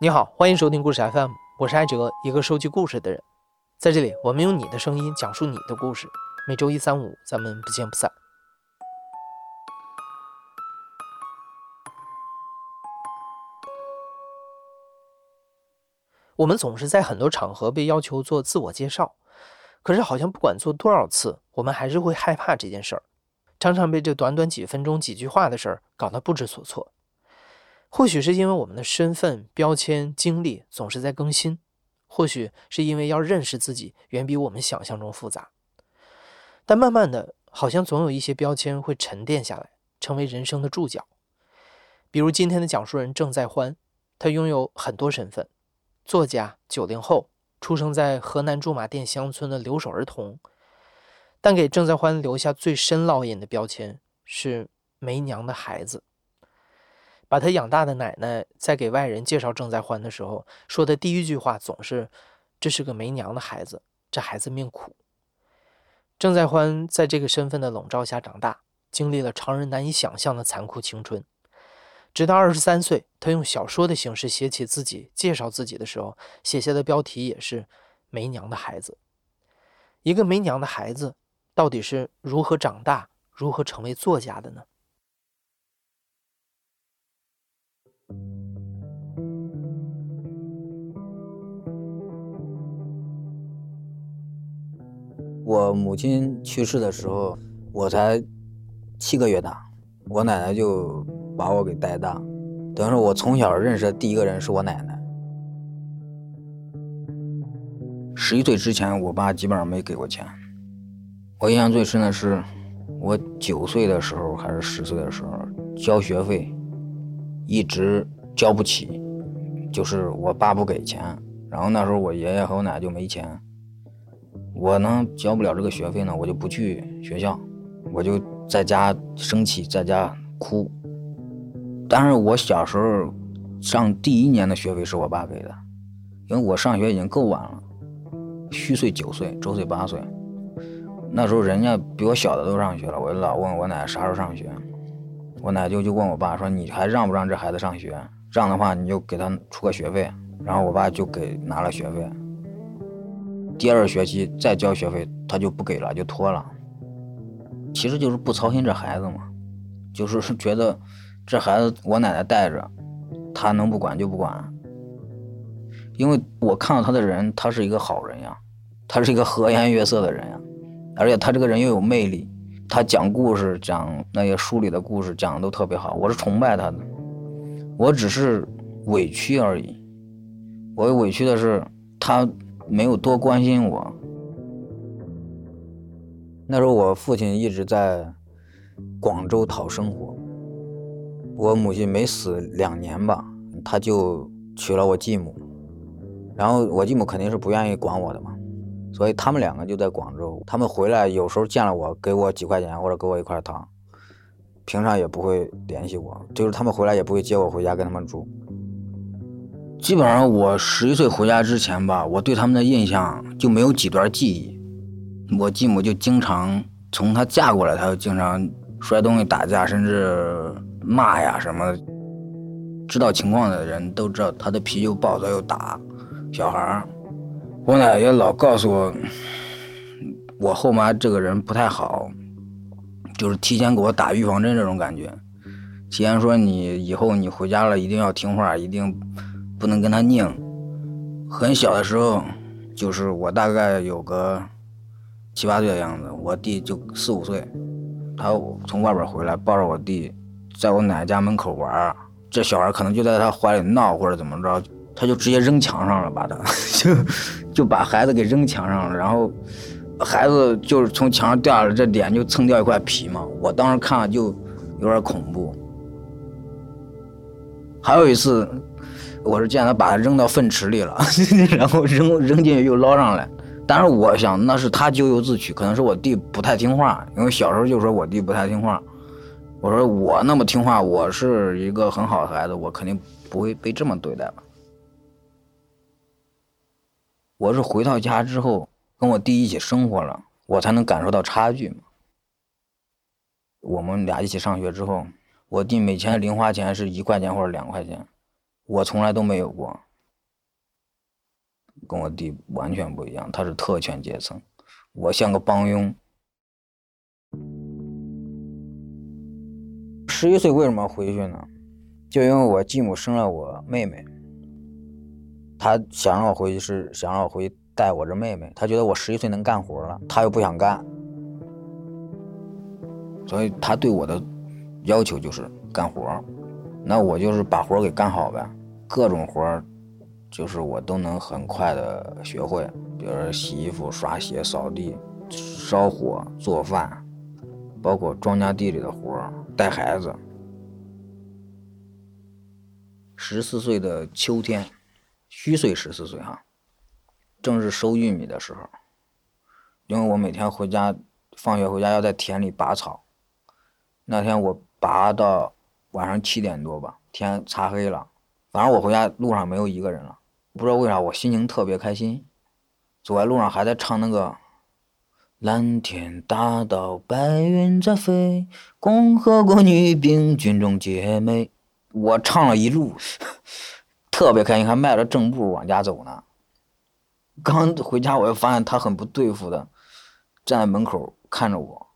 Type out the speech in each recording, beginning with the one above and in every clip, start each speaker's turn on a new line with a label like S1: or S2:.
S1: 你好，欢迎收听故事 FM，我是艾哲，一个收集故事的人。在这里，我们用你的声音讲述你的故事。每周一、三、五，咱们不见不散。我们总是在很多场合被要求做自我介绍，可是好像不管做多少次，我们还是会害怕这件事儿，常常被这短短几分钟、几句话的事儿搞得不知所措。或许是因为我们的身份、标签、经历总是在更新，或许是因为要认识自己远比我们想象中复杂。但慢慢的，好像总有一些标签会沉淀下来，成为人生的注脚。比如今天的讲述人郑在欢，他拥有很多身份：作家、九零后，出生在河南驻马店乡村的留守儿童。但给郑在欢留下最深烙印的标签是没娘的孩子。把他养大的奶奶在给外人介绍郑在欢的时候，说的第一句话总是：“这是个没娘的孩子，这孩子命苦。”郑在欢在这个身份的笼罩下长大，经历了常人难以想象的残酷青春。直到二十三岁，他用小说的形式写起自己、介绍自己的时候，写下的标题也是“没娘的孩子”。一个没娘的孩子，到底是如何长大、如何成为作家的呢？
S2: 我母亲去世的时候，我才七个月大，我奶奶就把我给带大，等于说我从小认识的第一个人是我奶奶。十一岁之前，我爸基本上没给过钱。我印象最深的是，我九岁的时候还是十岁的时候，交学费一直交不起，就是我爸不给钱，然后那时候我爷爷和我奶奶就没钱。我呢交不了这个学费呢，我就不去学校，我就在家生气，在家哭。但是我小时候上第一年的学费是我爸给的，因为我上学已经够晚了，虚岁九岁，周岁八岁。那时候人家比我小的都上学了，我就老问我奶啥时候上学，我奶就就问我爸说你还让不让这孩子上学？让的话你就给他出个学费，然后我爸就给拿了学费。第二学期再交学费，他就不给了，就拖了。其实就是不操心这孩子嘛，就是觉得这孩子我奶奶带着，他能不管就不管。因为我看到他的人，他是一个好人呀，他是一个和颜悦色的人呀，而且他这个人又有魅力，他讲故事讲那些书里的故事讲的都特别好，我是崇拜他的。我只是委屈而已，我委屈的是他。没有多关心我。那时候我父亲一直在广州讨生活，我母亲没死两年吧，他就娶了我继母，然后我继母肯定是不愿意管我的嘛，所以他们两个就在广州。他们回来有时候见了我，给我几块钱或者给我一块糖，平常也不会联系我，就是他们回来也不会接我回家跟他们住。基本上我十一岁回家之前吧，我对他们的印象就没有几段记忆。我继母就经常从她嫁过来，她就经常摔东西、打架，甚至骂呀什么。知道情况的人都知道，她的脾气又暴躁又打小孩儿。我奶也老告诉我，我后妈这个人不太好，就是提前给我打预防针这种感觉。提前说你以后你回家了一定要听话，一定。不能跟他拧。很小的时候，就是我大概有个七八岁的样子，我弟就四五岁，他从外边回来，抱着我弟，在我奶奶家门口玩这小孩可能就在他怀里闹或者怎么着，他就直接扔墙上了，把他就就把孩子给扔墙上了，然后孩子就是从墙上掉下来，这脸就蹭掉一块皮嘛。我当时看了就有点恐怖。还有一次。我是见他把他扔到粪池里了，然后扔扔进去又捞上来。但是我想那是他咎由自取，可能是我弟不太听话，因为小时候就说我弟不太听话。我说我那么听话，我是一个很好的孩子，我肯定不会被这么对待吧。我是回到家之后跟我弟一起生活了，我才能感受到差距嘛。我们俩一起上学之后，我弟每天零花钱是一块钱或者两块钱。我从来都没有过。跟我弟完全不一样，他是特权阶层，我像个帮佣。十一岁为什么回去呢？就因为我继母生了我妹妹，他想让我回去，是想让我回去带我这妹妹。他觉得我十一岁能干活了，他又不想干，所以他对我的要求就是干活。那我就是把活给干好呗，各种活就是我都能很快的学会，比如说洗衣服、刷鞋、扫地、烧火、做饭，包括庄稼地里的活带孩子。十四岁的秋天，虚岁十四岁哈，正是收玉米的时候。因为我每天回家，放学回家要在田里拔草。那天我拔到晚上七点多吧，天擦黑了，反正我回家路上没有一个人了。不知道为啥，我心情特别开心，走在路上还在唱那个“蓝天大道，白云在飞，共和国女兵军中结妹”，我唱了一路，特别开心，还迈着正步往家走呢。刚回家，我就发现他很不对付的站在门口看着我，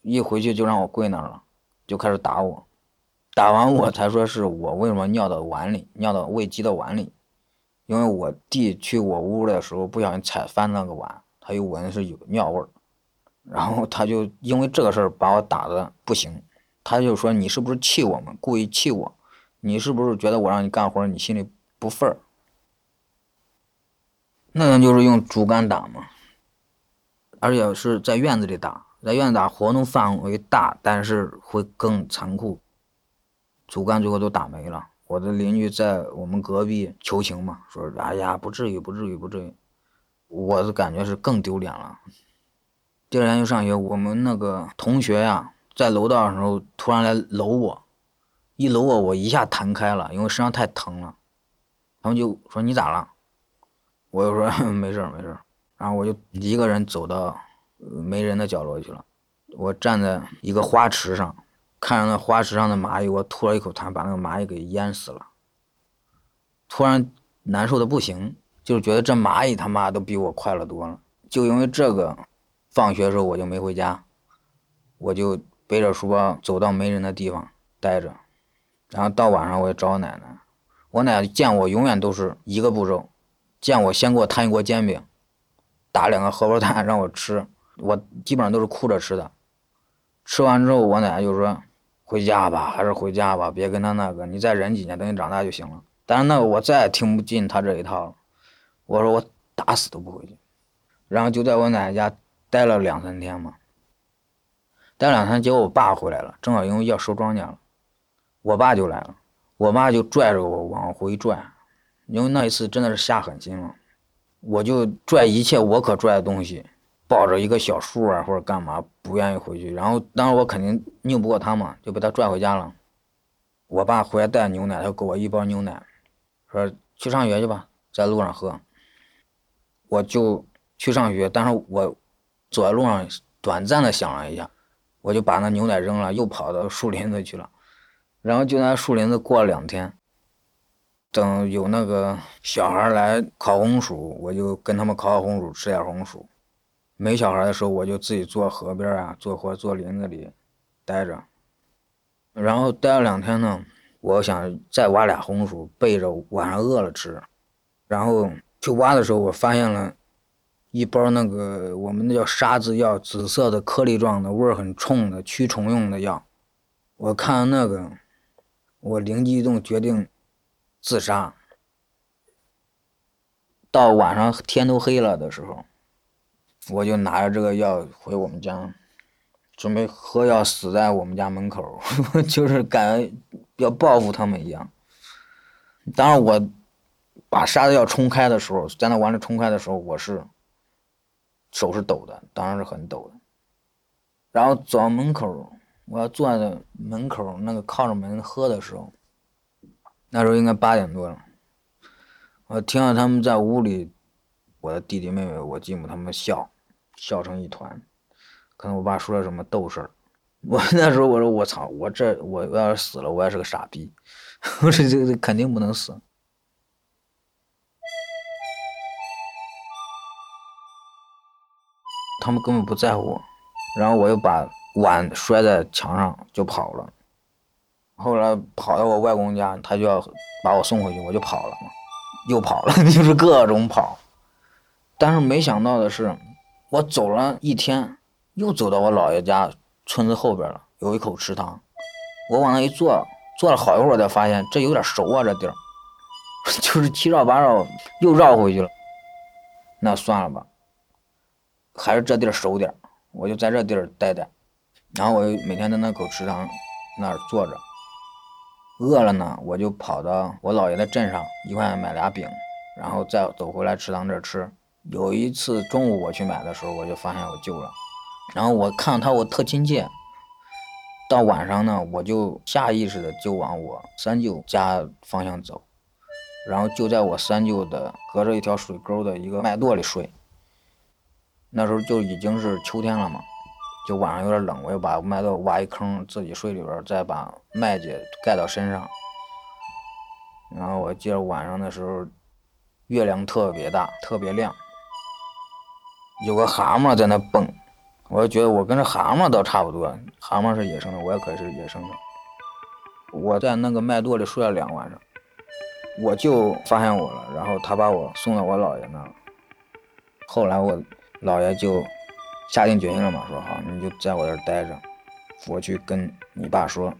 S2: 一回去就让我跪那儿了，就开始打我，打完我才说是我为什么尿到碗里，尿到喂鸡的碗里。因为我弟去我屋的时候不小心踩翻那个碗，他又闻是有尿味儿，然后他就因为这个事儿把我打的不行，他就说你是不是气我们，故意气我，你是不是觉得我让你干活你心里不忿儿？那人就是用竹竿打嘛，而且是在院子里打，在院子打活动范围大，但是会更残酷，竹竿最后都打没了。我的邻居在我们隔壁求情嘛，说：“哎呀，不至于，不至于，不至于。”我的感觉是更丢脸了。第二天去上学，我们那个同学呀，在楼道的时候突然来搂我，一搂我，我一下弹开了，因为身上太疼了。他们就说：“你咋了？”我就说：“没事没事然后我就一个人走到没人的角落去了。我站在一个花池上。看着那花池上的蚂蚁，我吐了一口痰，把那个蚂蚁给淹死了。突然难受的不行，就是觉得这蚂蚁他妈都比我快乐多了。就因为这个，放学的时候我就没回家，我就背着书包走到没人的地方待着。然后到晚上我就找我奶奶，我奶奶见我永远都是一个步骤，见我先给我摊一锅煎饼，打两个荷包蛋 让我吃，我基本上都是哭着吃的。吃完之后，我奶奶就说。回家吧，还是回家吧，别跟他那个，你再忍几年，等你长大就行了。但是那个我再也听不进他这一套了，我说我打死都不回去。然后就在我奶奶家待了两三天嘛，待两三天，结果我爸回来了，正好因为要收庄稼了，我爸就来了，我妈就拽着我往回拽，因为那一次真的是下狠心了，我就拽一切我可拽的东西。抱着一个小树啊，或者干嘛，不愿意回去。然后，当时我肯定拗不过他嘛，就被他拽回家了。我爸回来带牛奶，他给我一包牛奶，说去上学去吧，在路上喝。我就去上学，但是我走在路上，短暂的想了一下，我就把那牛奶扔了，又跑到树林子去了。然后就在树林子过了两天，等有那个小孩来烤红薯，我就跟他们烤烤红薯，吃点红薯。没小孩的时候，我就自己坐河边啊，坐或坐林子里待着。然后待了两天呢，我想再挖俩红薯备着晚上饿了吃。然后去挖的时候，我发现了一包那个我们那叫沙子药，紫色的颗粒状的，味儿很冲的驱虫用的药。我看那个，我灵机一动，决定自杀。到晚上天都黑了的时候。我就拿着这个药回我们家，准备喝药死在我们家门口，就是感觉要报复他们一样。当然，我把沙子药冲开的时候，在那碗里冲开的时候，我是手是抖的，当然是很抖的。然后走到门口，我要坐在门口那个靠着门喝的时候，那时候应该八点多了。我听到他们在屋里，我的弟弟妹妹、我继母他们笑，笑成一团。可能我爸说了什么逗事儿。我那时候我说我操，我这我要是死了，我也是个傻逼。我说这这肯定不能死。他们根本不在乎我，然后我又把碗摔在墙上就跑了。后来跑到我外公家，他就要把我送回去，我就跑了嘛，又跑了，就是各种跑。但是没想到的是，我走了一天，又走到我姥爷家村子后边了，有一口池塘，我往那一坐，坐了好一会儿才发现这有点熟啊，这地儿，就是七绕八绕又绕回去了。那算了吧，还是这地儿熟点我就在这地儿待待。然后我就每天在那口池塘那儿坐着，饿了呢，我就跑到我姥爷的镇上，一块买俩饼，然后再走回来池塘这儿吃。有一次中午我去买的时候，我就发现我舅了，然后我看到他，我特亲切。到晚上呢，我就下意识的就往我三舅家方向走，然后就在我三舅的隔着一条水沟的一个麦垛里睡。那时候就已经是秋天了嘛，就晚上有点冷，我就把麦垛挖一坑，自己睡里边，再把麦秸盖到身上。然后我记得晚上的时候，月亮特别大，特别亮。有个蛤蟆在那蹦，我就觉得我跟这蛤蟆倒差不多。蛤蟆是野生的，我也可以是野生的。我在那个麦垛里睡了两晚上，我就发现我了，然后他把我送到我姥爷那了。后来我姥爷就下定决心了嘛，说好你就在我这儿待着，我去跟你爸说，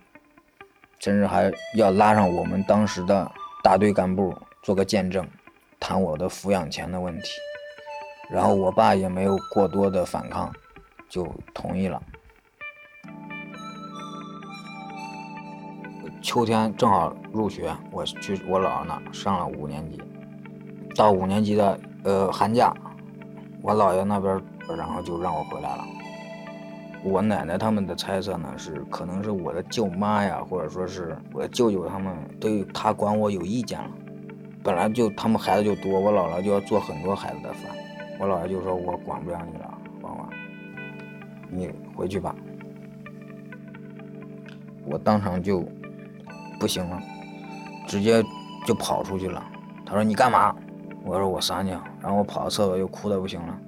S2: 甚至还要拉上我们当时的大队干部做个见证，谈我的抚养钱的问题。然后我爸也没有过多的反抗，就同意了。秋天正好入学，我去我姥姥那上了五年级。到五年级的呃寒假，我姥爷那边然后就让我回来了。我奶奶他们的猜测呢是，可能是我的舅妈呀，或者说是我的舅舅他们对他管我有意见了。本来就他们孩子就多，我姥姥就要做很多孩子的饭。我姥爷就说：“我管不了你了，王婉，你回去吧。”我当场就不行了，直接就跑出去了。他说：“你干嘛？”我说：“我撒尿。”然后我跑到厕所又哭的不行了，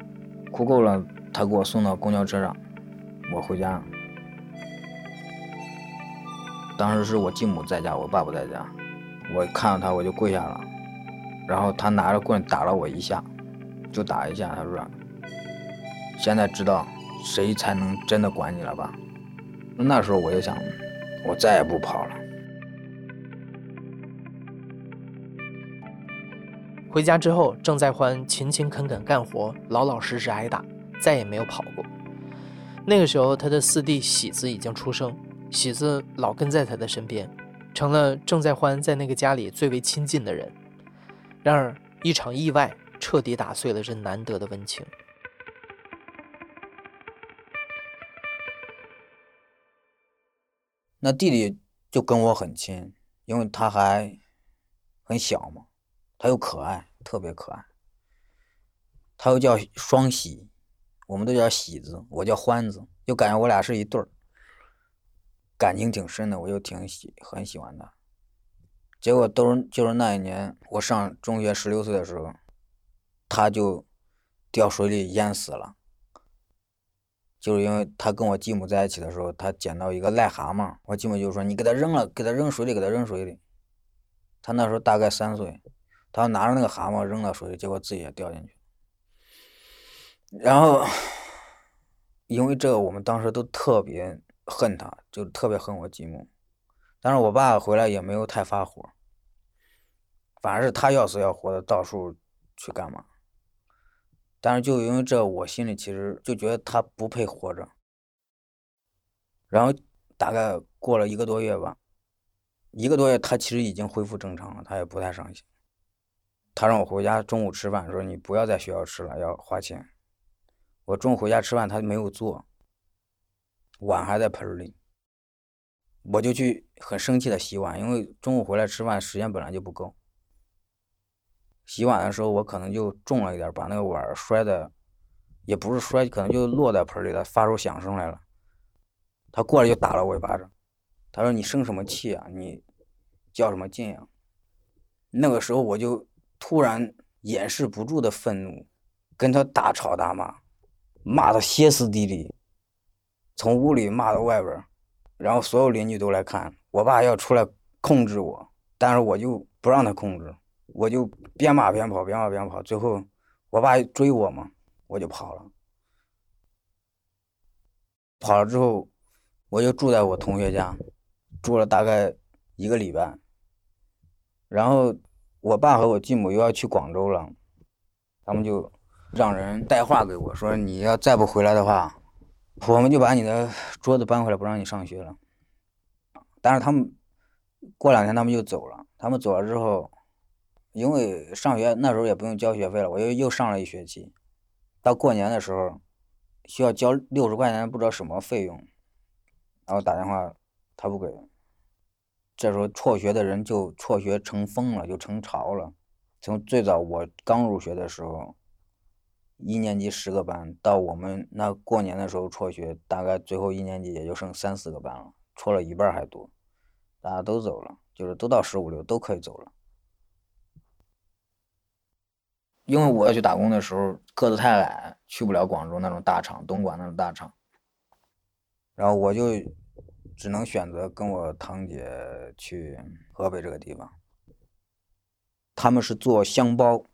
S2: 哭够了，他给我送到公交车上，我回家。当时是我继母在家，我爸不在家。我看到他，我就跪下了，然后他拿着棍打了我一下。就打一下，他说：“现在知道谁才能真的管你了吧？”那时候我就想，我再也不跑了。
S1: 回家之后，郑在欢勤勤恳恳干活，老老实实挨打，再也没有跑过。那个时候，他的四弟喜子已经出生，喜子老跟在他的身边，成了郑在欢在那个家里最为亲近的人。然而，一场意外。彻底打碎了这难得的温情。
S2: 那弟弟就跟我很亲，因为他还很小嘛，他又可爱，特别可爱。他又叫双喜，我们都叫喜子，我叫欢子，就感觉我俩是一对儿，感情挺深的，我就挺喜很喜欢他。结果都是就是那一年，我上中学十六岁的时候。他就掉水里淹死了，就是因为他跟我继母在一起的时候，他捡到一个癞蛤蟆，我继母就说：“你给他扔了，给他扔水里，给他扔水里。”他那时候大概三岁，他拿着那个蛤蟆扔到水里，结果自己也掉进去。然后因为这个，我们当时都特别恨他，就特别恨我继母。但是我爸回来也没有太发火，反而是他要死要活的到处去干嘛。但是就因为这，我心里其实就觉得他不配活着。然后大概过了一个多月吧，一个多月他其实已经恢复正常了，他也不太伤心。他让我回家中午吃饭，说你不要在学校吃了，要花钱。我中午回家吃饭，他没有做，碗还在盆里。我就去很生气的洗碗，因为中午回来吃饭时间本来就不够。洗碗的时候，我可能就重了一点，把那个碗摔的，也不是摔，可能就落在盆里了，发出响声来了。他过来就打了我一巴掌，他说：“你生什么气啊？你较什么劲啊？”那个时候我就突然掩饰不住的愤怒，跟他大吵大骂，骂的歇斯底里，从屋里骂到外边，然后所有邻居都来看。我爸要出来控制我，但是我就不让他控制，我就边骂边跑，边骂边跑。最后我爸追我嘛，我就跑了。跑了之后，我就住在我同学家，住了大概一个礼拜。然后我爸和我继母又要去广州了，他们就让人带话给我说：“你要再不回来的话，我们就把你的桌子搬回来，不让你上学了。”但是他们过两天他们就走了。他们走了之后，因为上学那时候也不用交学费了，我又又上了一学期。到过年的时候。需要交六十块钱，不知道什么费用，然后打电话，他不给。这时候辍学的人就辍学成风了，就成潮了。从最早我刚入学的时候，一年级十个班，到我们那过年的时候辍学，大概最后一年级也就剩三四个班了，辍了一半还多，大家都走了，就是都到十五六都可以走了。因为我要去打工的时候个子太矮，去不了广州那种大厂、东莞那种大厂，然后我就只能选择跟我堂姐去河北这个地方。他们是做箱包，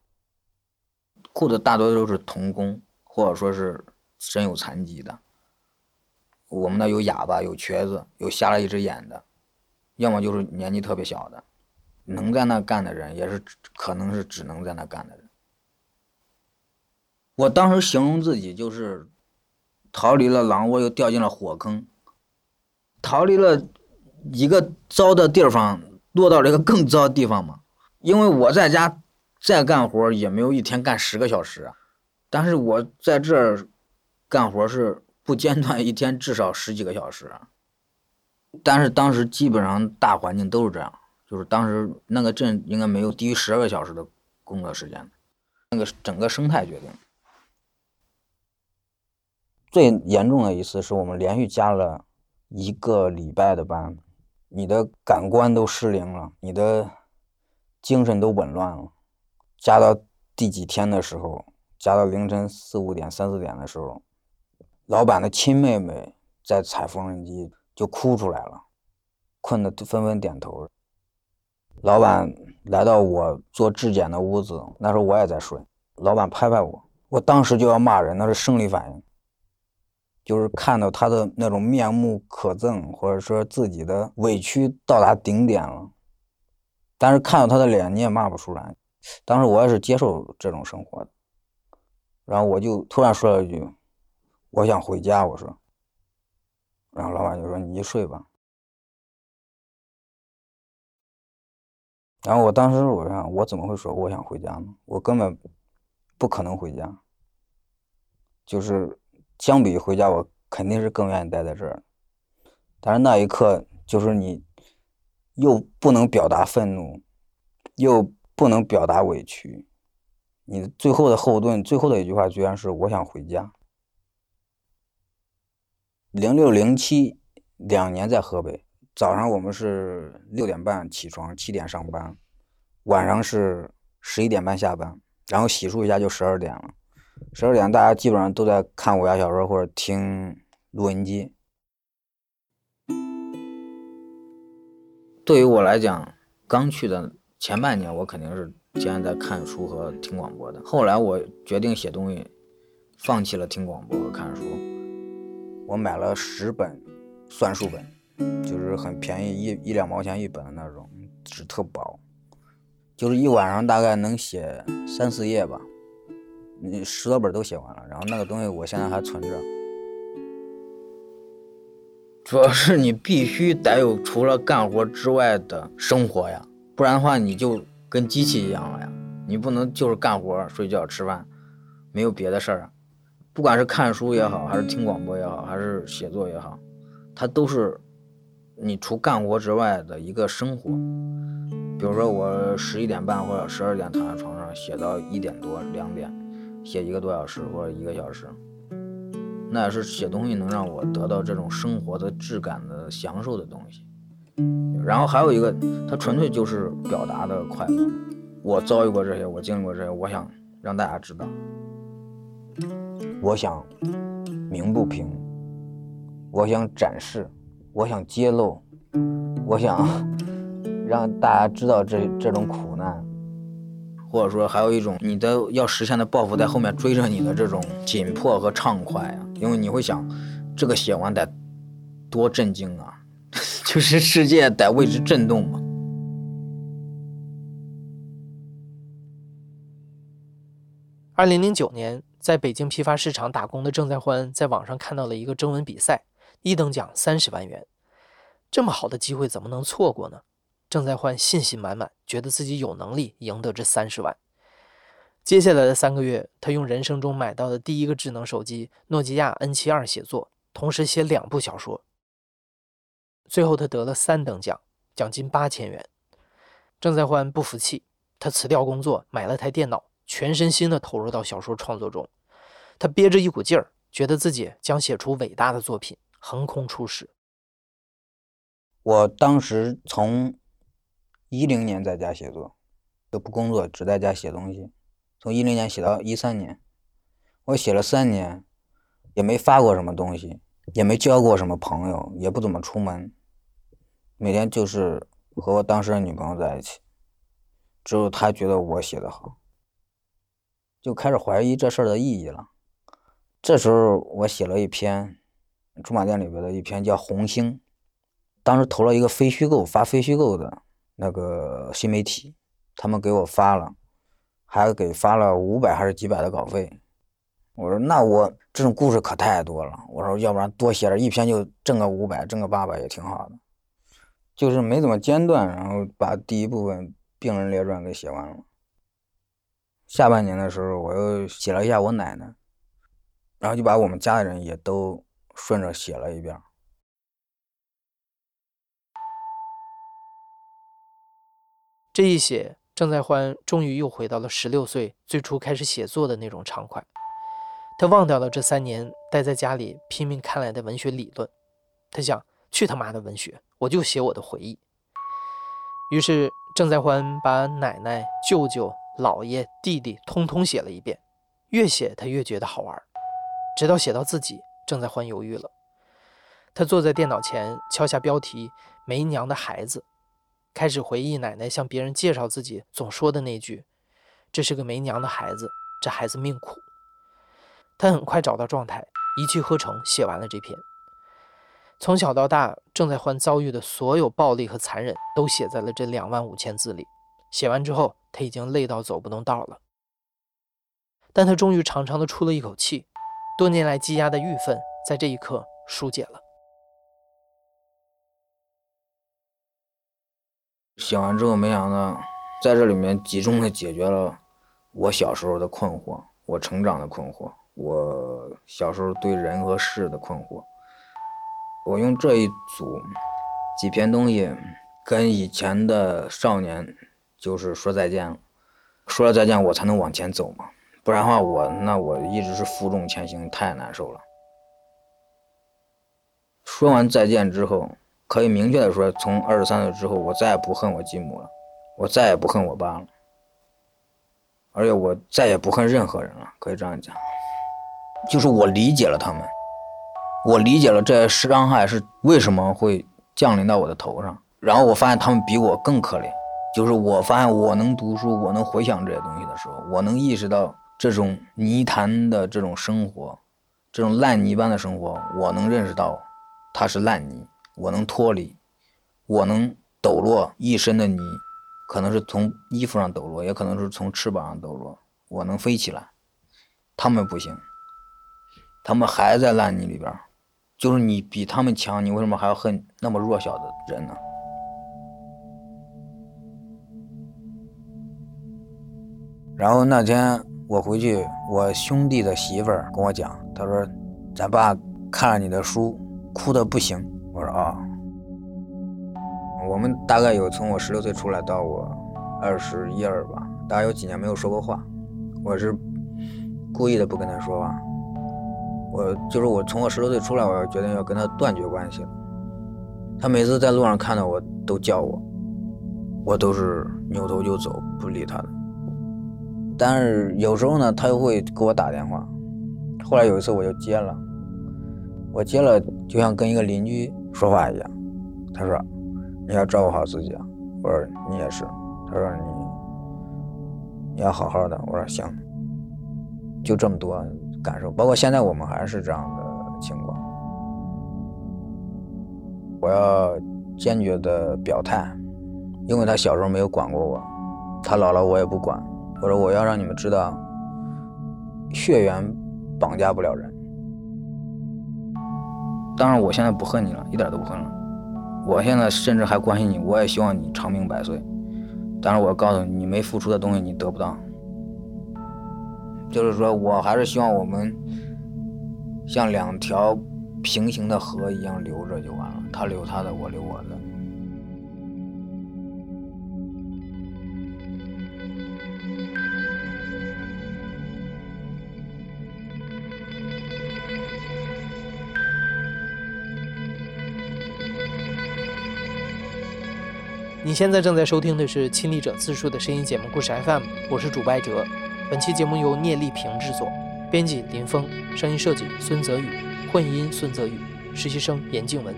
S2: 雇的大多都是童工，或者说是身有残疾的。我们那有哑巴、有瘸子、有瞎了一只眼的，要么就是年纪特别小的，能在那干的人也是可能是只能在那干的人。我当时形容自己就是逃离了狼窝，又掉进了火坑，逃离了一个糟的地方，落到了一个更糟的地方嘛。因为我在家再干活也没有一天干十个小时，但是我在这儿干活是不间断，一天至少十几个小时。但是当时基本上大环境都是这样，就是当时那个镇应该没有低于十二个小时的工作时间，那个整个生态决定。最严重的一次是我们连续加了一个礼拜的班，你的感官都失灵了，你的精神都紊乱了。加到第几天的时候，加到凌晨四五点、三四点的时候，老板的亲妹妹在踩缝纫机就哭出来了，困得纷纷点头。老板来到我做质检的屋子，那时候我也在睡，老板拍拍我，我当时就要骂人，那是生理反应。就是看到他的那种面目可憎，或者说自己的委屈到达顶点了，但是看到他的脸你也骂不出来。当时我也是接受这种生活的，然后我就突然说了一句：“我想回家。”我说，然后老板就说：“你睡吧。”然后我当时我想，我怎么会说我想回家呢？我根本不可能回家，就是。相比回家，我肯定是更愿意待在这儿。但是那一刻，就是你又不能表达愤怒，又不能表达委屈，你最后的后盾，最后的一句话居然是“我想回家”。零六零七两年在河北，早上我们是六点半起床，七点上班，晚上是十一点半下班，然后洗漱一下就十二点了。十二点，大家基本上都在看武侠小说或者听录音机。对于我来讲，刚去的前半年，我肯定是天天在看书和听广播的。后来我决定写东西，放弃了听广播和看书。我买了十本算术本，就是很便宜，一一两毛钱一本的那种，纸特薄，就是一晚上大概能写三四页吧。你十多本都写完了，然后那个东西我现在还存着。主要是你必须得有除了干活之外的生活呀，不然的话你就跟机器一样了呀。你不能就是干活、睡觉、吃饭，没有别的事儿。不管是看书也好，还是听广播也好，还是写作也好，它都是你除干活之外的一个生活。比如说我十一点半或者十二点躺在床上写到一点多、两点。写一个多小时或者一个小时，那也是写东西能让我得到这种生活的质感的享受的东西。然后还有一个，它纯粹就是表达的快乐。我遭遇过这些，我经历过这些，我想让大家知道。我想鸣不平，我想展示，我想揭露，我想 让大家知道这这种苦难，或者说还有一种你的要实现的抱负在后面追着你的这种紧迫和畅快啊，因为你会想，这个写完得多震惊啊，就是世界得为之震动嘛。
S1: 二零零九年，在北京批发市场打工的郑在欢在网上看到了一个征文比赛，一等奖三十万元，这么好的机会怎么能错过呢？郑在欢信心满满，觉得自己有能力赢得这三十万。接下来的三个月，他用人生中买到的第一个智能手机诺基亚 N72 写作，同时写两部小说。最后，他得了三等奖，奖金八千元。郑在欢不服气，他辞掉工作，买了台电脑。全身心地投入到小说创作中，他憋着一股劲儿，觉得自己将写出伟大的作品，横空出世。
S2: 我当时从一零年在家写作，都不工作，只在家写东西，从一零年写到一三年，我写了三年，也没发过什么东西，也没交过什么朋友，也不怎么出门，每天就是和我当时的女朋友在一起，只有她觉得我写的好。就开始怀疑这事儿的意义了。这时候我写了一篇驻马店里边的一篇叫《红星》，当时投了一个非虚构发非虚构的那个新媒体，他们给我发了，还给发了五百还是几百的稿费。我说那我这种故事可太多了，我说要不然多写点，一篇就挣个五百，挣个八百也挺好的。就是没怎么间断，然后把第一部分《病人列传》给写完了。下半年的时候，我又写了一下我奶奶，然后就把我们家的人也都顺着写了一遍。
S1: 这一写，郑在欢终于又回到了十六岁最初开始写作的那种畅快。他忘掉了这三年待在家里拼命看来的文学理论，他想去他妈的文学，我就写我的回忆。于是，郑在欢把奶奶、舅舅。姥爷、弟弟通通写了一遍，越写他越觉得好玩，直到写到自己，正在欢犹豫了。他坐在电脑前，敲下标题“没娘的孩子”，开始回忆奶奶向别人介绍自己总说的那句：“这是个没娘的孩子，这孩子命苦。”他很快找到状态，一气呵成写完了这篇。从小到大，正在欢遭遇的所有暴力和残忍，都写在了这两万五千字里。写完之后。他已经累到走不动道了，但他终于长长的出了一口气，多年来积压的郁愤在这一刻疏解了。
S2: 写完之后，没想到在这里面集中的解决了我小时候的困惑，我成长的困惑，我小时候对人和事的困惑。我用这一组几篇东西，跟以前的少年。就是说再见了，说了再见，我才能往前走嘛，不然的话，我那我一直是负重前行，太难受了。说完再见之后，可以明确的说，从二十三岁之后，我再也不恨我继母了，我再也不恨我爸了，而且我再也不恨任何人了，可以这样讲，就是我理解了他们，我理解了这些伤害是为什么会降临到我的头上，然后我发现他们比我更可怜。就是我发现我能读书，我能回想这些东西的时候，我能意识到这种泥潭的这种生活，这种烂泥般的生活，我能认识到它是烂泥，我能脱离，我能抖落一身的泥，可能是从衣服上抖落，也可能是从翅膀上抖落，我能飞起来，他们不行，他们还在烂泥里边，就是你比他们强，你为什么还要恨那么弱小的人呢？然后那天我回去，我兄弟的媳妇儿跟我讲，他说：“咱爸看了你的书，哭的不行。”我：“。”们大概有从我十六岁出来到我二十一二吧，大概有几年没有说过话。我是故意的不跟他说话。我就是我从我十六岁出来，我要决定要跟他断绝关系。他每次在路上看到我都叫我，我都是扭头就走，不理他的。但是有时候呢，他又会给我打电话，后来有一次我就接了，我接了就像跟一个邻居说话一样。他说：“你要照顾好自己啊。”我说：“你也是。”他说：“你你要好好的。”我说：“行。”就这么多感受，包括现在我们还是这样的情况。我要坚决的表态，因为他小时候没有管过我，他老了我也不管。我说：“我要让你们知道，血缘绑架不了人。”当然，我现在不恨你了，一点都不恨了。我现在甚至还关心你，我也希望你长命百岁。但是我告诉你，你没付出的东西你得不到。就是说我还是希望我们像两条平行的河一样流着就完了，他流他的，我流我的。
S1: 你现在正在收听的是亲历者自述的声音节目故事 FM，我是主播哲。本期节目由聂丽萍制作，编辑林峰，声音设计孙泽宇，混音孙泽宇，实习生严静文。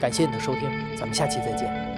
S1: 感谢你的收听，咱们下期再见。